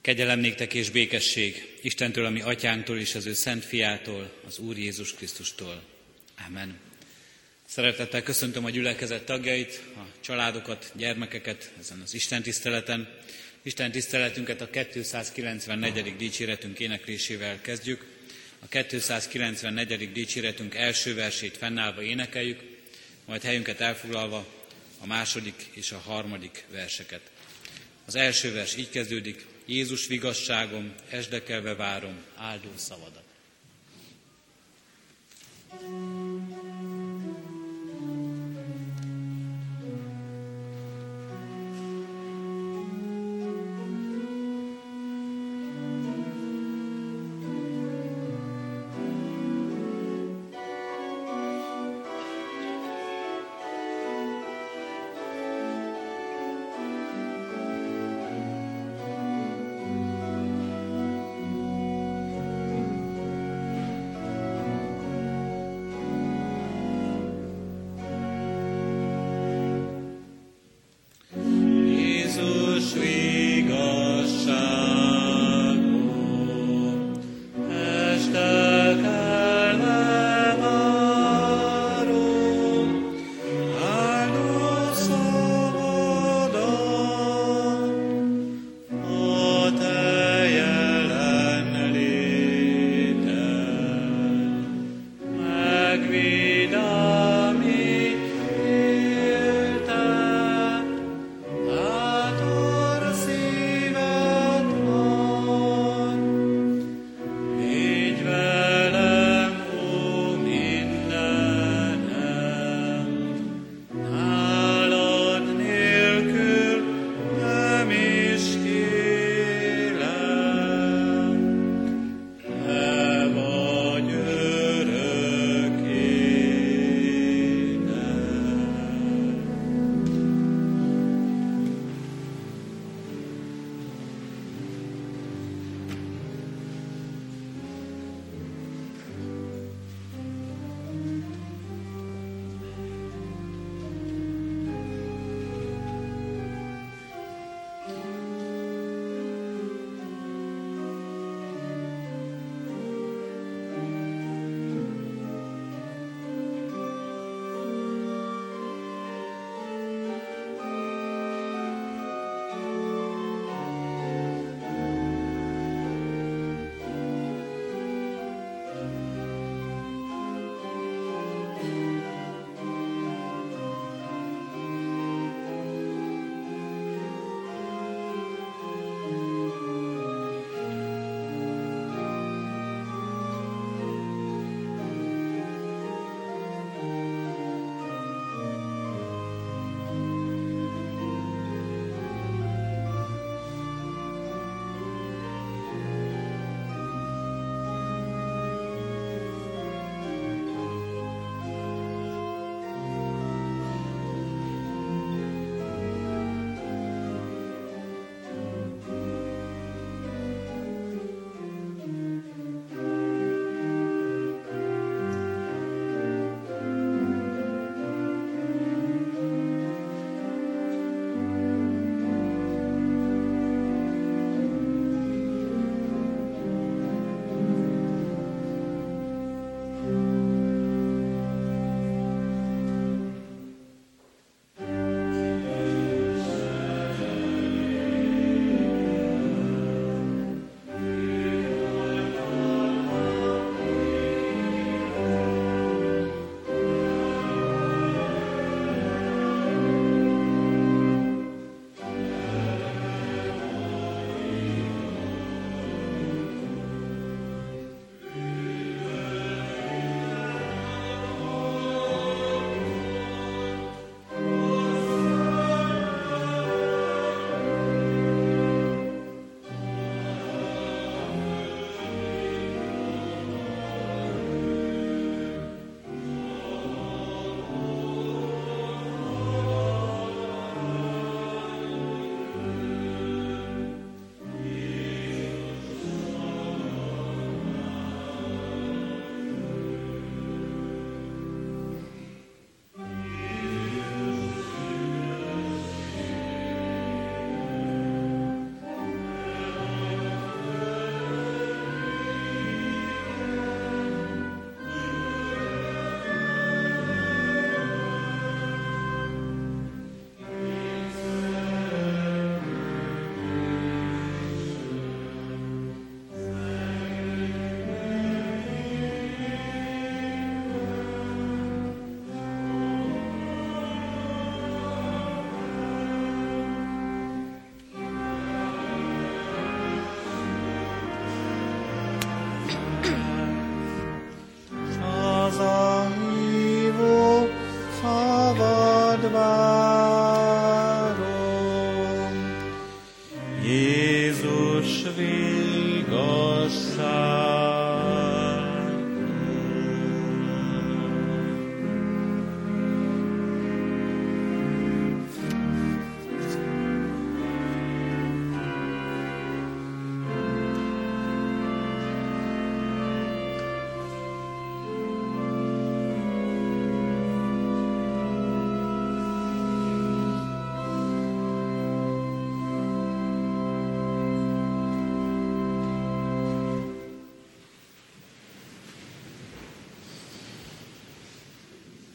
Kegyelem néktek és békesség Istentől, ami atyánktól és az ő szent fiától, az Úr Jézus Krisztustól. Amen. Szeretettel köszöntöm a gyülekezet tagjait, a családokat, gyermekeket ezen az Isten tiszteleten. Isten tiszteletünket a 294. dicséretünk éneklésével kezdjük. A 294. dicséretünk első versét fennállva énekeljük, majd helyünket elfoglalva a második és a harmadik verseket. Az első vers így kezdődik, Jézus vigasságom, esdekelve várom áldó szavadat. Jézus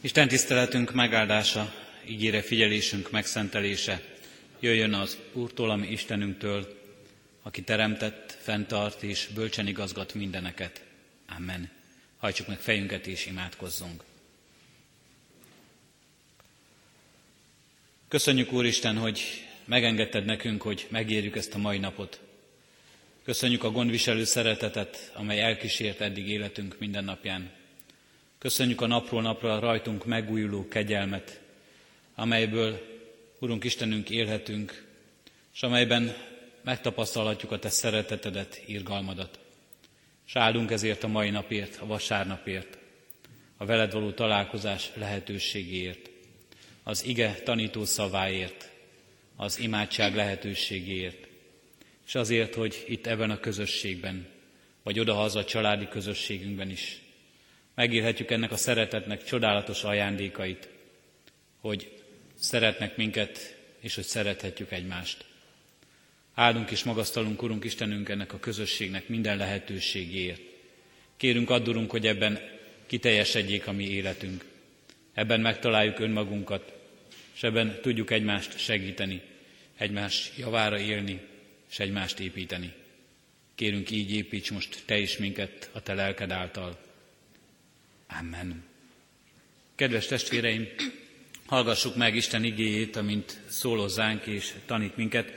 Isten tiszteletünk megáldása, ígére figyelésünk megszentelése, jöjjön az Úrtól, ami Istenünktől, aki teremtett, fenntart és bölcsen igazgat mindeneket. Amen. Hajtsuk meg fejünket és imádkozzunk. Köszönjük Úristen, hogy megengedted nekünk, hogy megérjük ezt a mai napot. Köszönjük a gondviselő szeretetet, amely elkísért eddig életünk minden napján. Köszönjük a napról napra rajtunk megújuló kegyelmet, amelyből, Urunk Istenünk, élhetünk, és amelyben megtapasztalhatjuk a Te szeretetedet, irgalmadat. És áldunk ezért a mai napért, a vasárnapért, a veled való találkozás lehetőségéért, az ige tanító szaváért, az imádság lehetőségéért, és azért, hogy itt ebben a közösségben, vagy odahaza a családi közösségünkben is megélhetjük ennek a szeretetnek csodálatos ajándékait, hogy szeretnek minket, és hogy szerethetjük egymást. Áldunk és magasztalunk, Urunk Istenünk, ennek a közösségnek minden lehetőségéért. Kérünk, addurunk, hogy ebben kiteljesedjék a mi életünk. Ebben megtaláljuk önmagunkat, és ebben tudjuk egymást segíteni, egymás javára élni, és egymást építeni. Kérünk, így építs most Te is minket a Te lelked által. Amen. Kedves testvéreim, hallgassuk meg Isten igéjét, amint szólozzánk és tanít minket.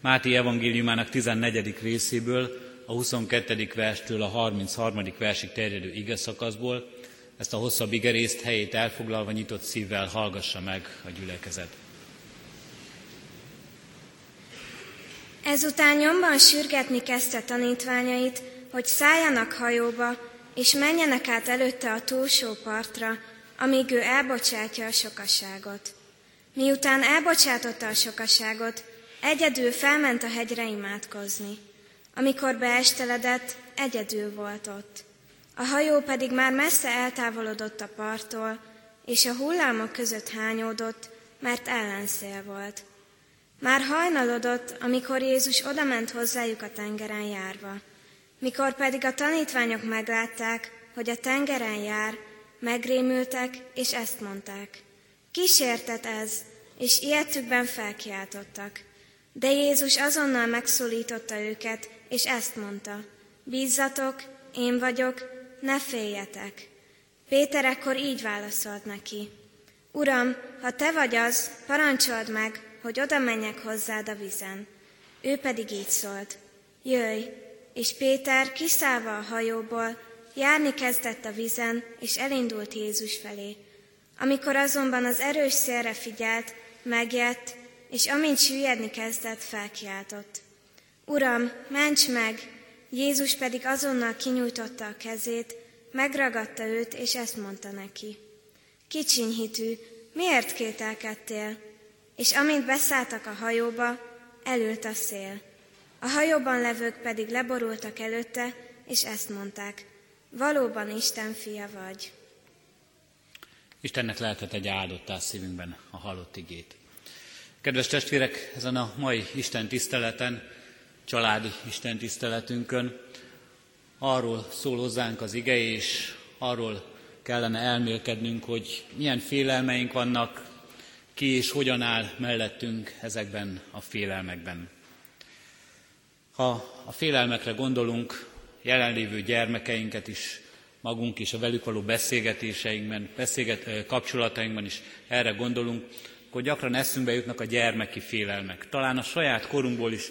Máté evangéliumának 14. részéből, a 22. verstől a 33. versig terjedő ige szakaszból, ezt a hosszabb igerészt helyét elfoglalva nyitott szívvel hallgassa meg a gyülekezet. Ezután nyomban sürgetni kezdte tanítványait, hogy szálljanak hajóba, és menjenek át előtte a túlsó partra, amíg ő elbocsátja a sokaságot. Miután elbocsátotta a sokaságot, egyedül felment a hegyre imádkozni. Amikor beesteledett, egyedül volt ott. A hajó pedig már messze eltávolodott a parttól, és a hullámok között hányódott, mert ellenszél volt. Már hajnalodott, amikor Jézus odament hozzájuk a tengeren járva. Mikor pedig a tanítványok meglátták, hogy a tengeren jár, megrémültek, és ezt mondták. Kísértet ez, és ilyetükben felkiáltottak. De Jézus azonnal megszólította őket, és ezt mondta. Bízzatok, én vagyok, ne féljetek. Péter ekkor így válaszolt neki. Uram, ha te vagy az, parancsold meg, hogy oda menjek hozzád a vizen. Ő pedig így szólt. Jöjj, és Péter kiszállva a hajóból járni kezdett a vizen, és elindult Jézus felé. Amikor azonban az erős szélre figyelt, megjött, és amint süllyedni kezdett, felkiáltott. Uram, ments meg! Jézus pedig azonnal kinyújtotta a kezét, megragadta őt, és ezt mondta neki. Kicsiny hitű, miért kételkedtél? És amint beszálltak a hajóba, elült a szél. A hajóban levők pedig leborultak előtte, és ezt mondták, valóban Isten fia vagy. Istennek lehetett egy áldottá szívünkben a halott igét. Kedves testvérek, ezen a mai Isten tiszteleten, családi Isten tiszteletünkön arról szól hozzánk az ige, és arról kellene elmélkednünk, hogy milyen félelmeink vannak, ki és hogyan áll mellettünk ezekben a félelmekben. Ha a félelmekre gondolunk, jelenlévő gyermekeinket is, magunk is a velük való beszélgetéseinkben, beszélget, kapcsolatainkban is erre gondolunk, akkor gyakran eszünkbe jutnak a gyermeki félelmek. Talán a saját korunkból is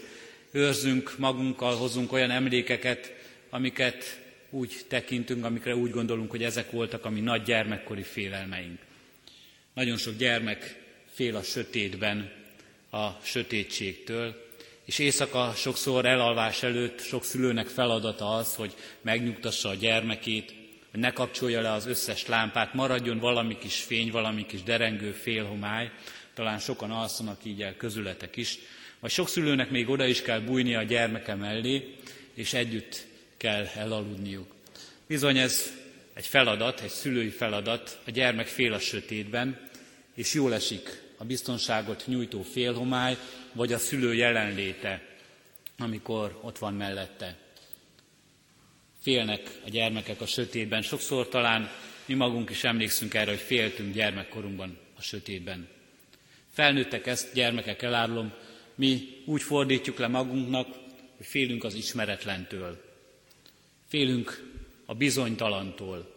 őrzünk, magunkkal hozunk olyan emlékeket, amiket úgy tekintünk, amikre úgy gondolunk, hogy ezek voltak a mi nagy gyermekkori félelmeink. Nagyon sok gyermek fél a sötétben, a sötétségtől, és éjszaka sokszor elalvás előtt sok szülőnek feladata az, hogy megnyugtassa a gyermekét, hogy ne kapcsolja le az összes lámpát, maradjon valami kis fény, valami kis derengő félhomály, talán sokan alszanak így el közületek is, vagy sok szülőnek még oda is kell bújni a gyermeke mellé, és együtt kell elaludniuk. Bizony ez egy feladat, egy szülői feladat, a gyermek fél a sötétben, és jól esik a biztonságot nyújtó félhomály, vagy a szülő jelenléte, amikor ott van mellette. Félnek a gyermekek a sötétben. Sokszor talán mi magunk is emlékszünk erre, hogy féltünk gyermekkorunkban a sötétben. Felnőttek ezt, gyermekek elárulom, mi úgy fordítjuk le magunknak, hogy félünk az ismeretlentől. Félünk a bizonytalantól.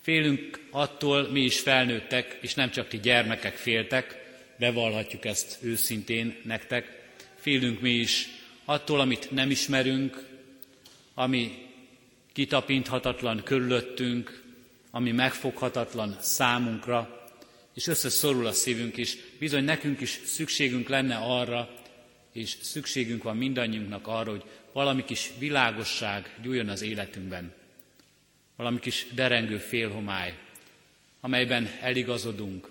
Félünk attól, mi is felnőttek, és nem csak ti gyermekek féltek, bevallhatjuk ezt őszintén nektek. Félünk mi is attól, amit nem ismerünk, ami kitapinthatatlan körülöttünk, ami megfoghatatlan számunkra, és összeszorul a szívünk is. Bizony nekünk is szükségünk lenne arra, és szükségünk van mindannyiunknak arra, hogy valami kis világosság gyújjon az életünkben. Valami kis derengő félhomály, amelyben eligazodunk,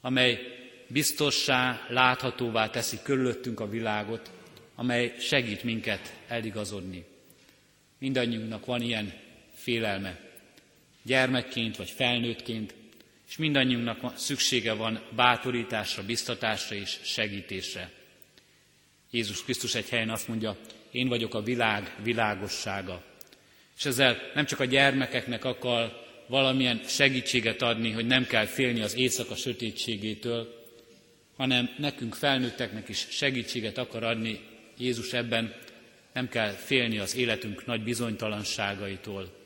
amely biztossá, láthatóvá teszi körülöttünk a világot, amely segít minket eligazodni. Mindannyiunknak van ilyen félelme, gyermekként vagy felnőttként, és mindannyiunknak szüksége van bátorításra, biztatásra és segítésre. Jézus Krisztus egy helyen azt mondja, én vagyok a világ világossága. És ezzel nem csak a gyermekeknek akar valamilyen segítséget adni, hogy nem kell félni az éjszaka sötétségétől, hanem nekünk felnőtteknek is segítséget akar adni Jézus ebben, nem kell félni az életünk nagy bizonytalanságaitól,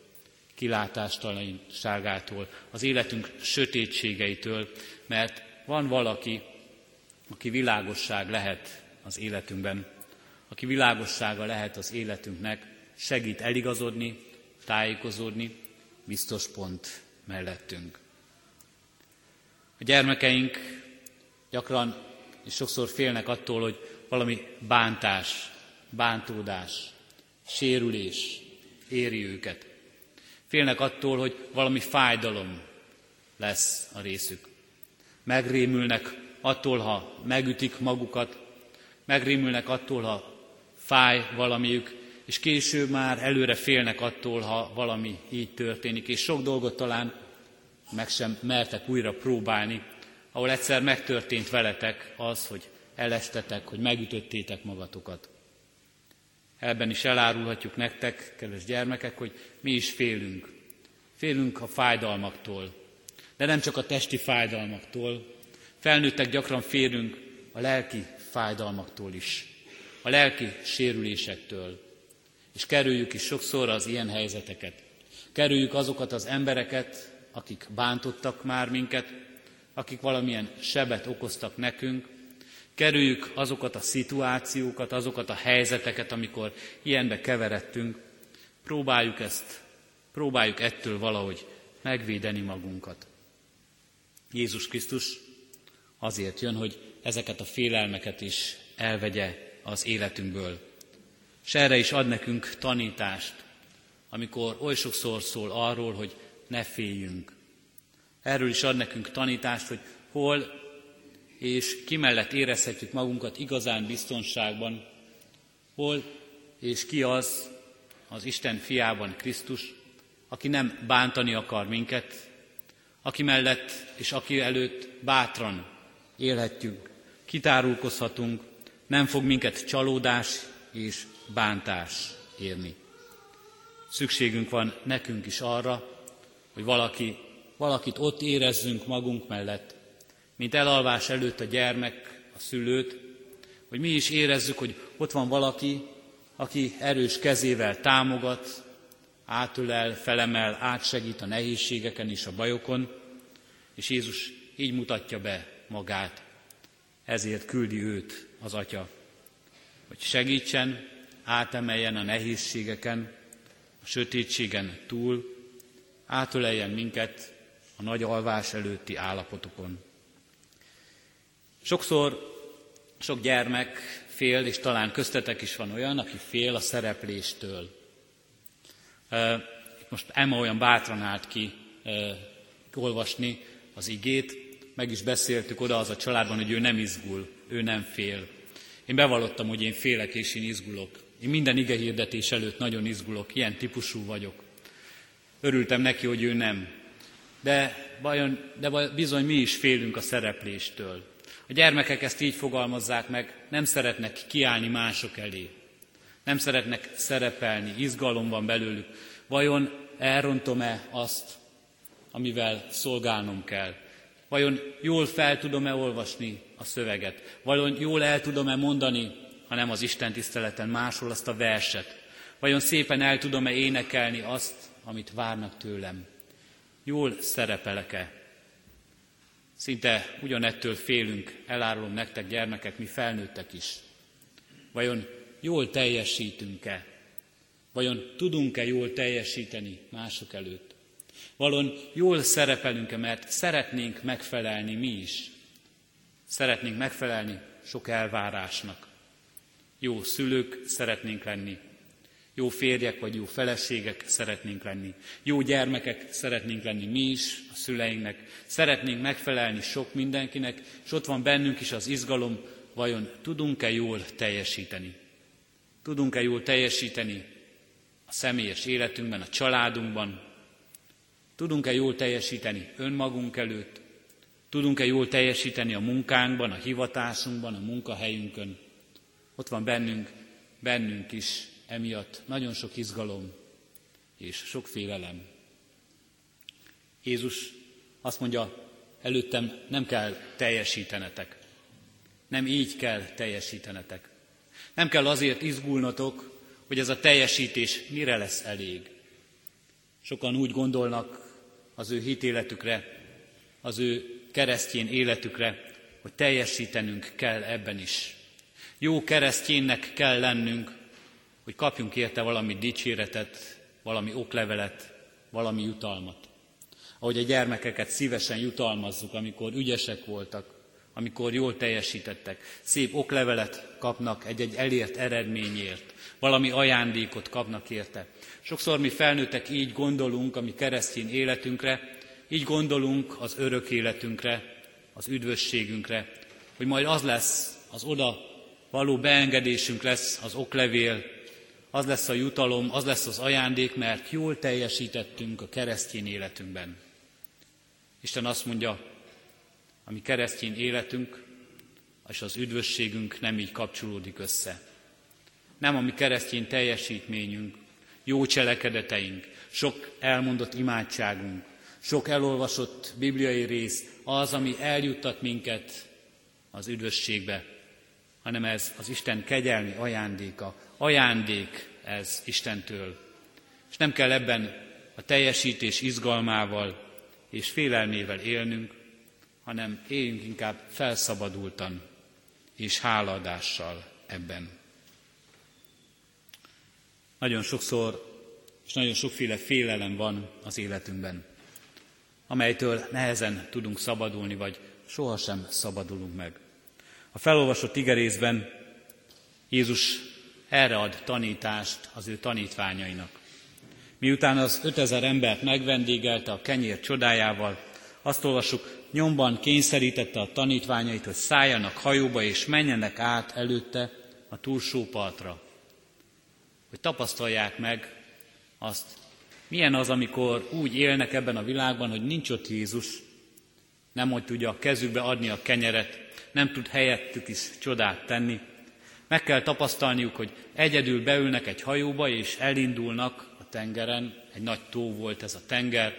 kilátástalanságától, az életünk sötétségeitől, mert van valaki, aki világosság lehet az életünkben, aki világossága lehet az életünknek, segít eligazodni, tájékozódni, biztos pont mellettünk. A gyermekeink Gyakran és sokszor félnek attól, hogy valami bántás, bántódás, sérülés éri őket. Félnek attól, hogy valami fájdalom lesz a részük. Megrémülnek attól, ha megütik magukat, megrémülnek attól, ha fáj valamiük, és később már előre félnek attól, ha valami így történik, és sok dolgot talán meg sem mertek újra próbálni, ahol egyszer megtörtént veletek az, hogy elestetek, hogy megütöttétek magatokat. Ebben is elárulhatjuk nektek, kedves gyermekek, hogy mi is félünk. Félünk a fájdalmaktól, de nem csak a testi fájdalmaktól. Felnőttek gyakran félünk a lelki fájdalmaktól is, a lelki sérülésektől. És kerüljük is sokszor az ilyen helyzeteket. Kerüljük azokat az embereket, akik bántottak már minket, akik valamilyen sebet okoztak nekünk, kerüljük azokat a szituációkat, azokat a helyzeteket, amikor ilyenbe keveredtünk, próbáljuk ezt, próbáljuk ettől valahogy megvédeni magunkat. Jézus Krisztus azért jön, hogy ezeket a félelmeket is elvegye az életünkből. És erre is ad nekünk tanítást, amikor oly sokszor szól arról, hogy ne féljünk, Erről is ad nekünk tanítást, hogy hol és ki mellett érezhetjük magunkat igazán biztonságban, hol és ki az az Isten fiában Krisztus, aki nem bántani akar minket, aki mellett és aki előtt bátran élhetjük, kitárulkozhatunk, nem fog minket csalódás és bántás érni. Szükségünk van nekünk is arra, hogy valaki valakit ott érezzünk magunk mellett, mint elalvás előtt a gyermek, a szülőt, hogy mi is érezzük, hogy ott van valaki, aki erős kezével támogat, átölel, felemel, átsegít a nehézségeken és a bajokon, és Jézus így mutatja be magát. Ezért küldi őt az Atya, hogy segítsen, átemeljen a nehézségeken, a sötétségen túl, átöleljen minket a nagy alvás előtti állapotokon. Sokszor sok gyermek fél, és talán köztetek is van olyan, aki fél a szerepléstől. Most Emma olyan bátran állt ki olvasni az igét, meg is beszéltük oda az a családban, hogy ő nem izgul, ő nem fél. Én bevallottam, hogy én félek és én izgulok. Én minden ige hirdetés előtt nagyon izgulok, ilyen típusú vagyok. Örültem neki, hogy ő nem. De, vajon, de bizony mi is félünk a szerepléstől. A gyermekek ezt így fogalmazzák meg, nem szeretnek kiállni mások elé. Nem szeretnek szerepelni, izgalom van belőlük. Vajon elrontom-e azt, amivel szolgálnom kell? Vajon jól fel tudom-e olvasni a szöveget? Vajon jól el tudom-e mondani, ha nem az Isten tiszteleten máshol azt a verset? Vajon szépen el tudom-e énekelni azt, amit várnak tőlem? Jól szerepelek-e? Szinte ugyanettől félünk, elárulom nektek gyermekek, mi felnőttek is. Vajon jól teljesítünk-e? Vajon tudunk-e jól teljesíteni mások előtt? Valon jól szerepelünk-e, mert szeretnénk megfelelni mi is. Szeretnénk megfelelni sok elvárásnak. Jó szülők szeretnénk lenni, jó férjek vagy jó feleségek szeretnénk lenni. Jó gyermekek szeretnénk lenni mi is, a szüleinknek. Szeretnénk megfelelni sok mindenkinek, és ott van bennünk is az izgalom, vajon tudunk-e jól teljesíteni? Tudunk-e jól teljesíteni a személyes életünkben, a családunkban? Tudunk-e jól teljesíteni önmagunk előtt? Tudunk-e jól teljesíteni a munkánkban, a hivatásunkban, a munkahelyünkön? Ott van bennünk, bennünk is emiatt nagyon sok izgalom és sok félelem. Jézus azt mondja, előttem nem kell teljesítenetek. Nem így kell teljesítenetek. Nem kell azért izgulnotok, hogy ez a teljesítés mire lesz elég. Sokan úgy gondolnak az ő hitéletükre, az ő keresztjén életükre, hogy teljesítenünk kell ebben is. Jó keresztjénnek kell lennünk, hogy kapjunk érte valami dicséretet, valami oklevelet, valami jutalmat. Ahogy a gyermekeket szívesen jutalmazzuk, amikor ügyesek voltak, amikor jól teljesítettek, szép oklevelet kapnak egy-egy elért eredményért, valami ajándékot kapnak érte. Sokszor mi felnőttek így gondolunk a mi keresztény életünkre, így gondolunk az örök életünkre, az üdvösségünkre, hogy majd az lesz, az oda való beengedésünk lesz az oklevél, az lesz a jutalom, az lesz az ajándék, mert jól teljesítettünk a keresztény életünkben. Isten azt mondja, a mi keresztény életünk és az üdvösségünk nem így kapcsolódik össze. Nem a mi keresztény teljesítményünk, jó cselekedeteink, sok elmondott imádságunk, sok elolvasott bibliai rész az, ami eljuttat minket az üdvösségbe, hanem ez az Isten kegyelmi ajándéka, ajándék ez Istentől. És nem kell ebben a teljesítés izgalmával és félelmével élnünk, hanem éljünk inkább felszabadultan és hálaadással ebben. Nagyon sokszor és nagyon sokféle félelem van az életünkben, amelytől nehezen tudunk szabadulni, vagy sohasem szabadulunk meg. A felolvasott igerészben Jézus erre ad tanítást az ő tanítványainak. Miután az 5000 embert megvendégelte a kenyér csodájával, azt olvasuk, nyomban kényszerítette a tanítványait, hogy szálljanak hajóba és menjenek át előtte a túlsó partra. Hogy tapasztalják meg azt, milyen az, amikor úgy élnek ebben a világban, hogy nincs ott Jézus, nem hogy tudja a kezükbe adni a kenyeret, nem tud helyettük is csodát tenni, meg kell tapasztalniuk, hogy egyedül beülnek egy hajóba, és elindulnak a tengeren, egy nagy tó volt ez a tenger,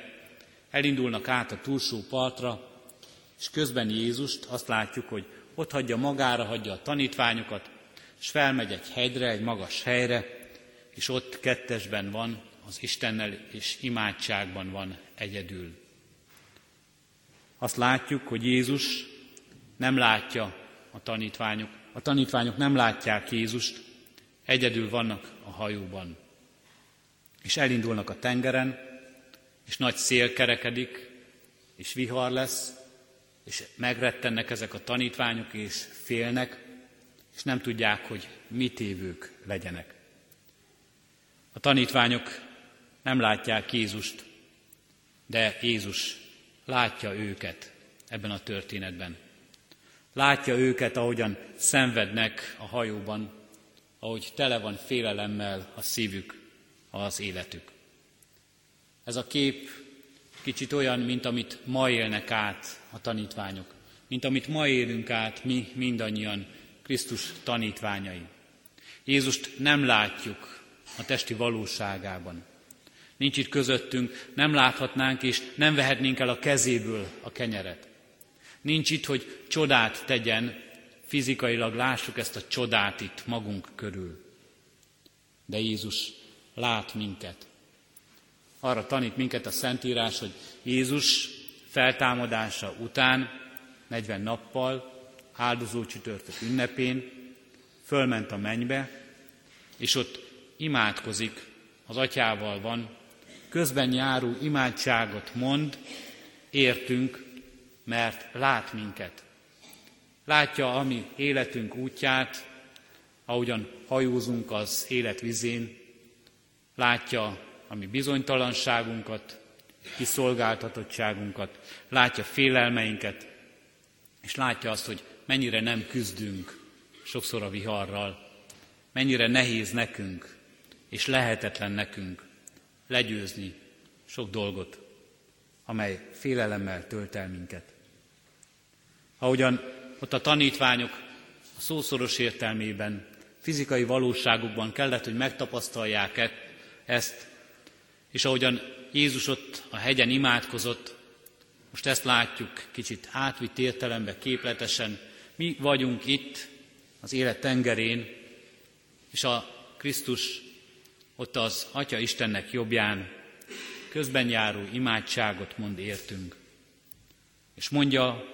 elindulnak át a túlsó partra, és közben Jézust azt látjuk, hogy ott hagyja magára, hagyja a tanítványokat, és felmegy egy hegyre, egy magas helyre, és ott kettesben van az Istennel, és imádságban van egyedül. Azt látjuk, hogy Jézus nem látja a tanítványok a tanítványok nem látják Jézust, egyedül vannak a hajóban. És elindulnak a tengeren, és nagy szél kerekedik, és vihar lesz, és megrettennek ezek a tanítványok, és félnek, és nem tudják, hogy mit évők legyenek. A tanítványok nem látják Jézust, de Jézus látja őket ebben a történetben. Látja őket, ahogyan szenvednek a hajóban, ahogy tele van félelemmel a szívük, az életük. Ez a kép kicsit olyan, mint amit ma élnek át a tanítványok, mint amit ma élünk át mi mindannyian Krisztus tanítványai. Jézust nem látjuk a testi valóságában. Nincs itt közöttünk, nem láthatnánk és nem vehetnénk el a kezéből a kenyeret. Nincs itt, hogy csodát tegyen, fizikailag lássuk ezt a csodát itt magunk körül. De Jézus lát minket. Arra tanít minket a Szentírás, hogy Jézus feltámadása után, 40 nappal, áldozó csütörtök ünnepén, fölment a mennybe, és ott imádkozik, az atyával van, közben járó imádságot mond, értünk, mert lát minket. Látja a mi életünk útját, ahogyan hajózunk az élet vizén, látja a mi bizonytalanságunkat, kiszolgáltatottságunkat, látja félelmeinket, és látja azt, hogy mennyire nem küzdünk sokszor a viharral, mennyire nehéz nekünk, és lehetetlen nekünk legyőzni sok dolgot, amely félelemmel tölt el minket. Ahogyan ott a tanítványok a szószoros értelmében, fizikai valóságukban kellett, hogy megtapasztalják ezt, és ahogyan Jézus ott a hegyen imádkozott, most ezt látjuk kicsit átvitt értelembe, képletesen. Mi vagyunk itt az élet tengerén, és a Krisztus ott az Atya Istennek jobbján közben járó imádságot mond értünk. És mondja,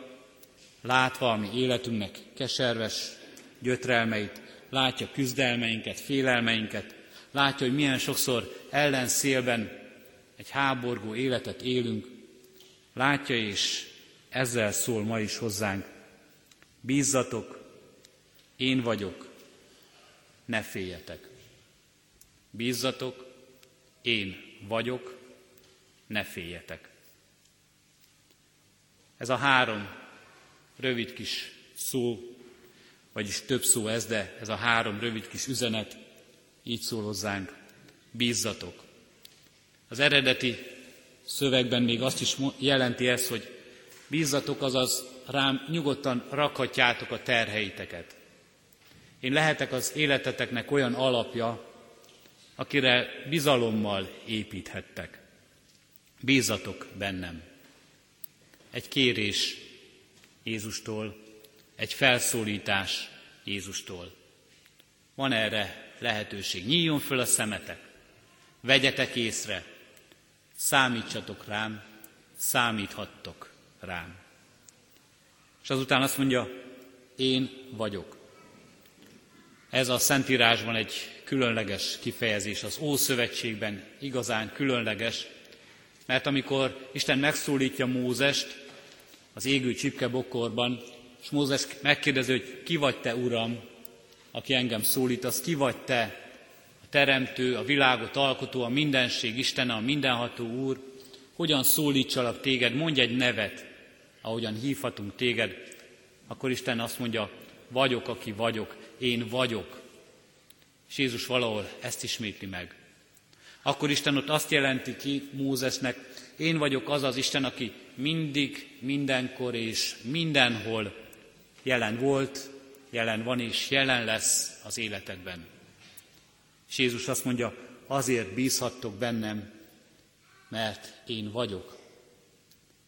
látva a mi életünknek keserves gyötrelmeit, látja küzdelmeinket, félelmeinket, látja, hogy milyen sokszor ellenszélben egy háborgó életet élünk, látja és ezzel szól ma is hozzánk. Bízzatok, én vagyok, ne féljetek. Bízzatok, én vagyok, ne féljetek. Ez a három rövid kis szó, vagyis több szó ez, de ez a három rövid kis üzenet így szól hozzánk. Bízzatok. Az eredeti szövegben még azt is jelenti ez, hogy bízzatok, azaz rám nyugodtan rakhatjátok a terheiteket. Én lehetek az életeteknek olyan alapja, akire bizalommal építhettek. Bízatok bennem. Egy kérés Jézustól, egy felszólítás Jézustól. Van erre lehetőség. Nyíljon föl a szemetek, vegyetek észre, számítsatok rám, számíthattok rám. És azután azt mondja, én vagyok. Ez a Szentírásban egy különleges kifejezés, az Ószövetségben igazán különleges, mert amikor Isten megszólítja Mózest az égő csipke bokorban, és Mózes megkérdezi, hogy ki vagy te, Uram, aki engem szólítasz, ki vagy te, a teremtő, a világot alkotó, a mindenség Istene, a mindenható Úr, hogyan szólítsalak téged, mondj egy nevet, ahogyan hívhatunk téged, akkor Isten azt mondja, vagyok, aki vagyok, én vagyok. És Jézus valahol ezt ismétli meg. Akkor Isten ott azt jelenti ki Mózesnek, én vagyok az az Isten, aki mindig, mindenkor és mindenhol jelen volt, jelen van és jelen lesz az életedben. És Jézus azt mondja, azért bízhattok bennem, mert én vagyok.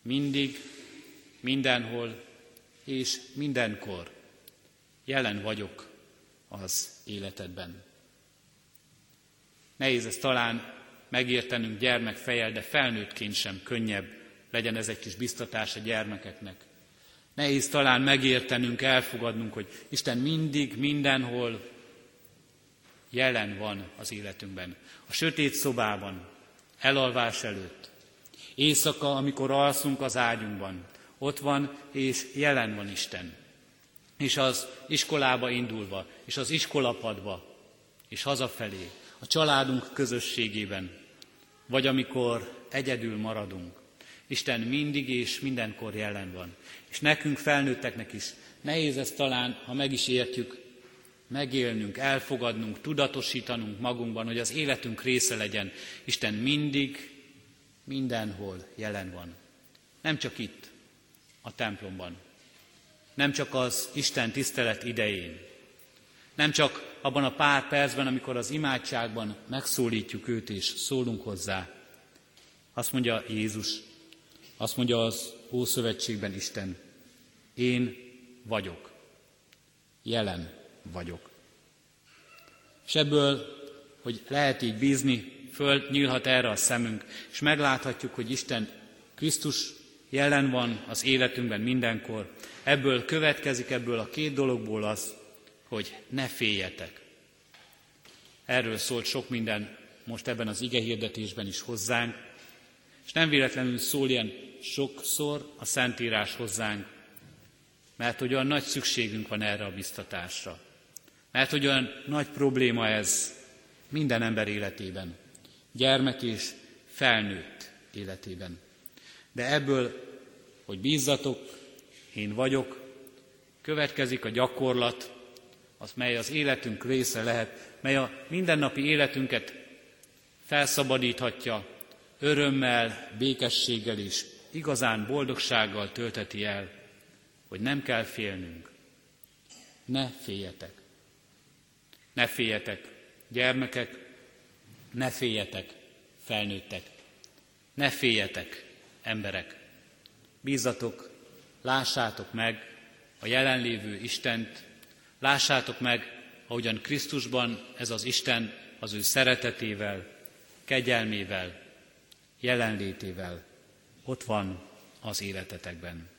Mindig, mindenhol és mindenkor jelen vagyok az életedben. Nehéz ez talán megértenünk gyermekfejel, de felnőttként sem könnyebb legyen ez egy kis biztatás a gyermekeknek. Nehéz talán megértenünk, elfogadnunk, hogy Isten mindig, mindenhol jelen van az életünkben. A sötét szobában, elalvás előtt, éjszaka, amikor alszunk az ágyunkban, ott van és jelen van Isten. és az iskolába indulva, és az iskolapadba, és hazafelé, a családunk közösségében, vagy amikor egyedül maradunk. Isten mindig és mindenkor jelen van. És nekünk felnőtteknek is nehéz ezt talán, ha meg is értjük, megélnünk, elfogadnunk, tudatosítanunk magunkban, hogy az életünk része legyen. Isten mindig, mindenhol jelen van. Nem csak itt, a templomban. Nem csak az Isten tisztelet idején. Nem csak abban a pár percben, amikor az imádságban megszólítjuk őt és szólunk hozzá. Azt mondja Jézus, azt mondja az Ószövetségben Isten, én vagyok, jelen vagyok. És ebből, hogy lehet így bízni, föl nyílhat erre a szemünk, és megláthatjuk, hogy Isten Krisztus jelen van az életünkben mindenkor. Ebből következik, ebből a két dologból az, hogy ne féljetek. Erről szólt sok minden most ebben az ige hirdetésben is hozzánk, és nem véletlenül szól ilyen sokszor a Szentírás hozzánk, mert hogy olyan nagy szükségünk van erre a biztatásra. Mert hogy olyan nagy probléma ez minden ember életében, gyermek és felnőtt életében. De ebből, hogy bízzatok, én vagyok, következik a gyakorlat, az mely az életünk része lehet, mely a mindennapi életünket felszabadíthatja, örömmel, békességgel és igazán boldogsággal tölteti el, hogy nem kell félnünk. Ne féljetek. Ne féljetek, gyermekek, ne féljetek, felnőttek. Ne féljetek, emberek. Bízatok, lássátok meg a jelenlévő Istent, lássátok meg, ahogyan Krisztusban ez az Isten az ő szeretetével, kegyelmével, jelenlétével ott van az életetekben.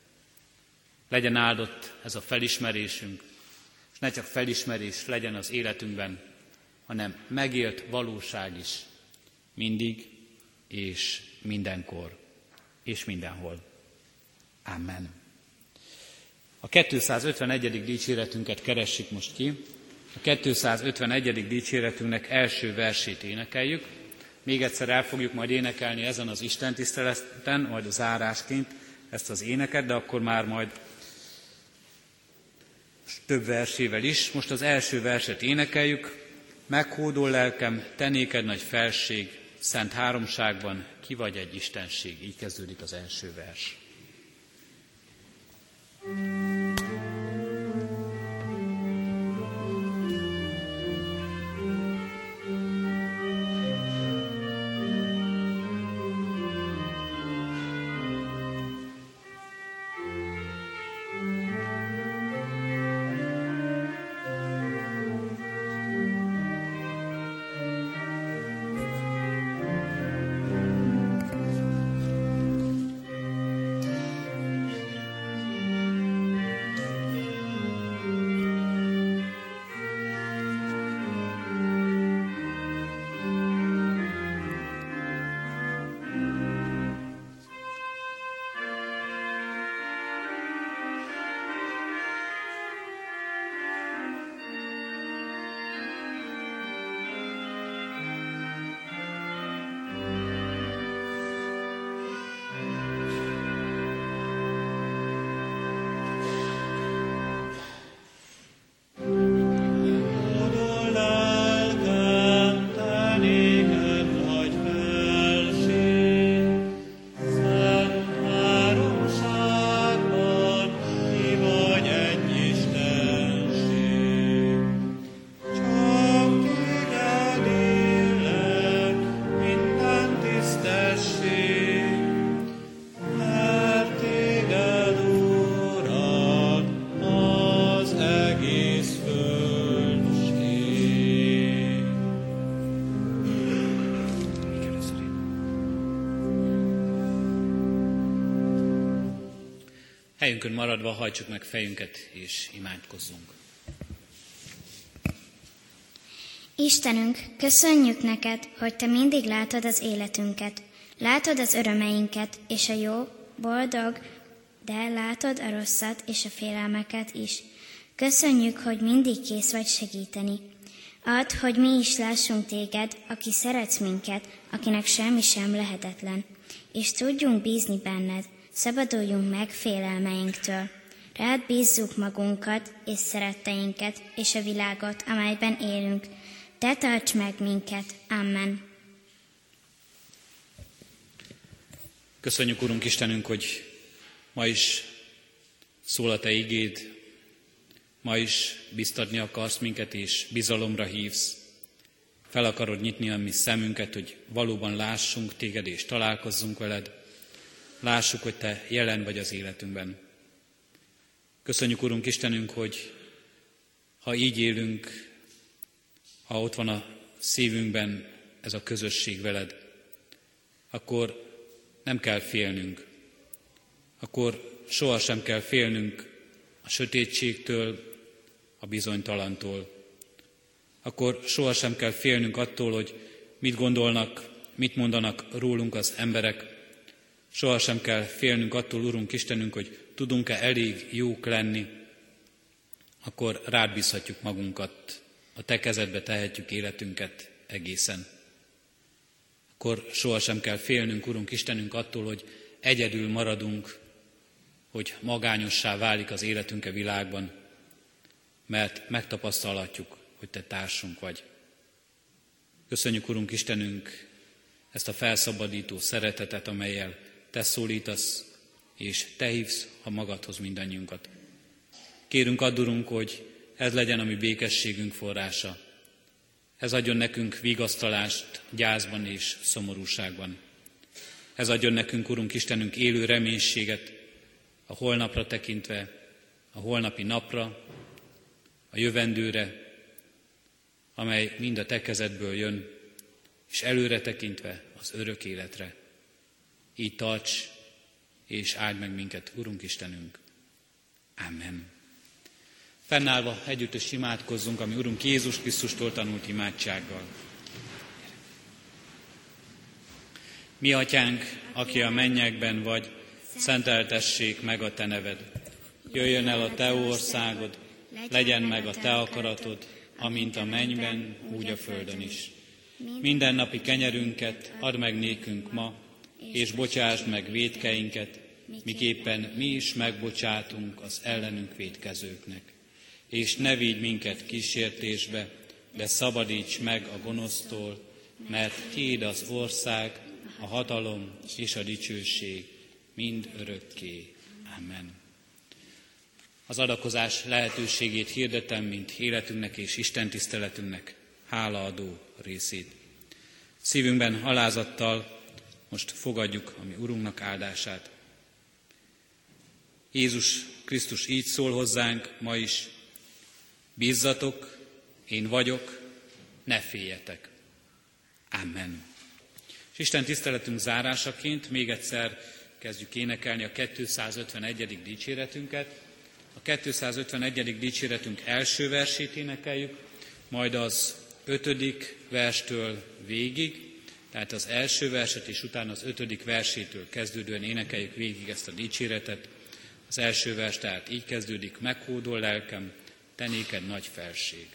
Legyen áldott ez a felismerésünk, és ne csak felismerés legyen az életünkben, hanem megélt valóság is, mindig és mindenkor és mindenhol. Amen. A 251. dicséretünket keressük most ki. A 251. dicséretünknek első versét énekeljük. Még egyszer el fogjuk majd énekelni ezen az Isten tiszteleten, majd az zárásként ezt az éneket, de akkor már majd több versével is. Most az első verset énekeljük. Meghódol lelkem, tenéked nagy felség, szent háromságban ki vagy egy istenség. Így kezdődik az első vers. thank you Helyünkön maradva hajtsuk meg fejünket és imádkozzunk. Istenünk, köszönjük neked, hogy te mindig látod az életünket, látod az örömeinket és a jó, boldog, de látod a rosszat és a félelmeket is. Köszönjük, hogy mindig kész vagy segíteni. Add, hogy mi is lássunk téged, aki szeretsz minket, akinek semmi sem lehetetlen, és tudjunk bízni benned, szabaduljunk meg félelmeinktől. Rád bízzuk magunkat és szeretteinket és a világot, amelyben élünk. Te tarts meg minket. Amen. Köszönjük, Urunk Istenünk, hogy ma is szól a Te igéd, ma is biztatni akarsz minket, és bizalomra hívsz. Fel akarod nyitni a mi szemünket, hogy valóban lássunk Téged, és találkozzunk veled. Lássuk, hogy Te jelen vagy az életünkben. Köszönjük, Urunk Istenünk, hogy ha így élünk, ha ott van a szívünkben ez a közösség veled, akkor nem kell félnünk. Akkor sohasem kell félnünk a sötétségtől, a bizonytalantól. Akkor sohasem kell félnünk attól, hogy mit gondolnak, mit mondanak rólunk az emberek. Sohasem kell félnünk attól, Urunk Istenünk, hogy tudunk-e elég jók lenni, akkor rád bízhatjuk magunkat, a Te kezedbe tehetjük életünket egészen. Akkor sohasem kell félnünk, Urunk Istenünk, attól, hogy egyedül maradunk, hogy magányossá válik az életünk a világban, mert megtapasztalhatjuk, hogy Te társunk vagy. Köszönjük, Urunk Istenünk, ezt a felszabadító szeretetet, amelyel Te szólítasz, és Te hívsz a magadhoz mindannyiunkat. Kérünk, addurunk, hogy ez legyen a mi békességünk forrása. Ez adjon nekünk vigasztalást gyászban és szomorúságban. Ez adjon nekünk, Urunk Istenünk, élő reménységet a holnapra tekintve, a holnapi napra, a jövendőre, amely mind a te kezedből jön, és előre tekintve az örök életre. Így és áld meg minket, Urunk Istenünk. Amen. Fennállva együttes imádkozzunk, ami Urunk Jézus Krisztustól tanult imádsággal. Mi atyánk, aki a mennyekben vagy, szenteltessék meg a te neved. Jöjjön el a te országod, legyen meg a te akaratod, amint a mennyben, úgy a földön is. Minden napi kenyerünket add meg nékünk ma, és bocsásd meg védkeinket, miképpen mi is megbocsátunk az ellenünk védkezőknek. És ne vigy minket kísértésbe, de szabadíts meg a gonosztól, mert Tiéd az ország, a hatalom és a dicsőség mind örökké. Amen. Az adakozás lehetőségét hirdetem, mint életünknek és Isten tiszteletünknek hálaadó részét. Szívünkben alázattal most fogadjuk a mi Urunknak áldását. Jézus Krisztus így szól hozzánk ma is, bízzatok, én vagyok, ne féljetek. Amen. És Isten tiszteletünk zárásaként még egyszer kezdjük énekelni a 251. dicséretünket. A 251. dicséretünk első versét énekeljük, majd az ötödik verstől végig, tehát az első verset és utána az ötödik versétől kezdődően énekeljük végig ezt a dicséretet. Az első vers tehát így kezdődik, meghódol lelkem, te néked nagy felség.